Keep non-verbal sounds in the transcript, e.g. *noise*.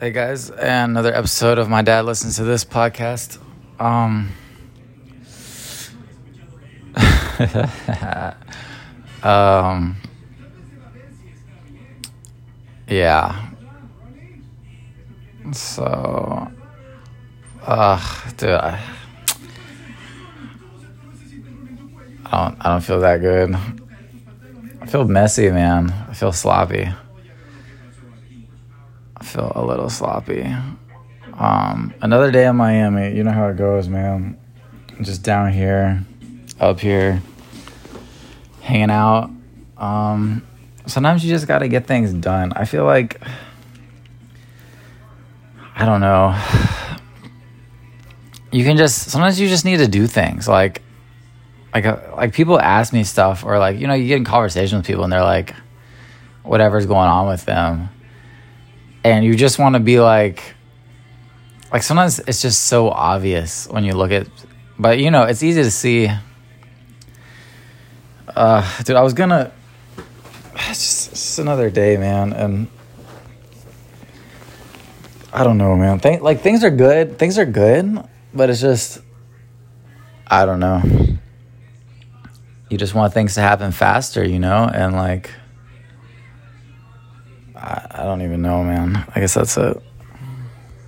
Hey guys, another episode of my dad listens to this podcast. Um, *laughs* um, yeah. So, uh, dude, I, I don't, I don't feel that good. I feel messy, man. I feel sloppy. I feel a little sloppy. Um, another day in Miami. You know how it goes, man. Just down here, up here, hanging out. Um, sometimes you just got to get things done. I feel like, I don't know. *sighs* You can just, sometimes you just need to do things. Like, like, uh, like people ask me stuff, or like, you know, you get in conversation with people and they're like, whatever's going on with them. And you just want to be like, like sometimes it's just so obvious when you look at but you know it's easy to see. Uh dude i was gonna *sighs* it's just, it's another day man and i don't know man. Th- like things are good things are good but it's just i don't know. You just want things to happen faster you know and like i, I don't even know man. I guess that's it